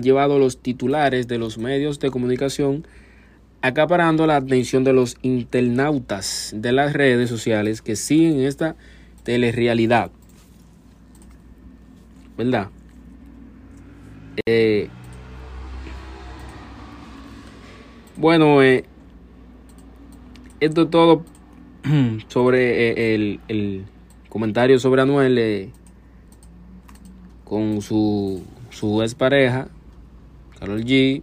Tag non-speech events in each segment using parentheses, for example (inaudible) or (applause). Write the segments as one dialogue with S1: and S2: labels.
S1: llevado los titulares de los medios de comunicación, acaparando la atención de los internautas de las redes sociales que siguen esta telerealidad. ¿Verdad? Eh, bueno, eh, esto es todo (clears throat) sobre eh, el, el, comentario sobre Anuel con su, su expareja lidi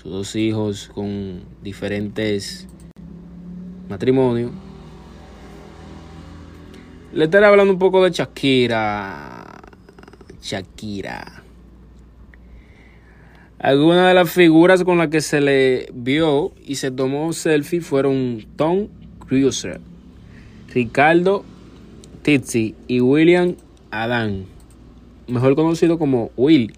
S1: sus dos hijos con diferentes matrimonios. Le estaré hablando un poco de Shakira. Shakira. Algunas de las figuras con las que se le vio y se tomó selfie fueron Tom Cruiser, Ricardo Tizzi y William Adán, mejor conocido como Will.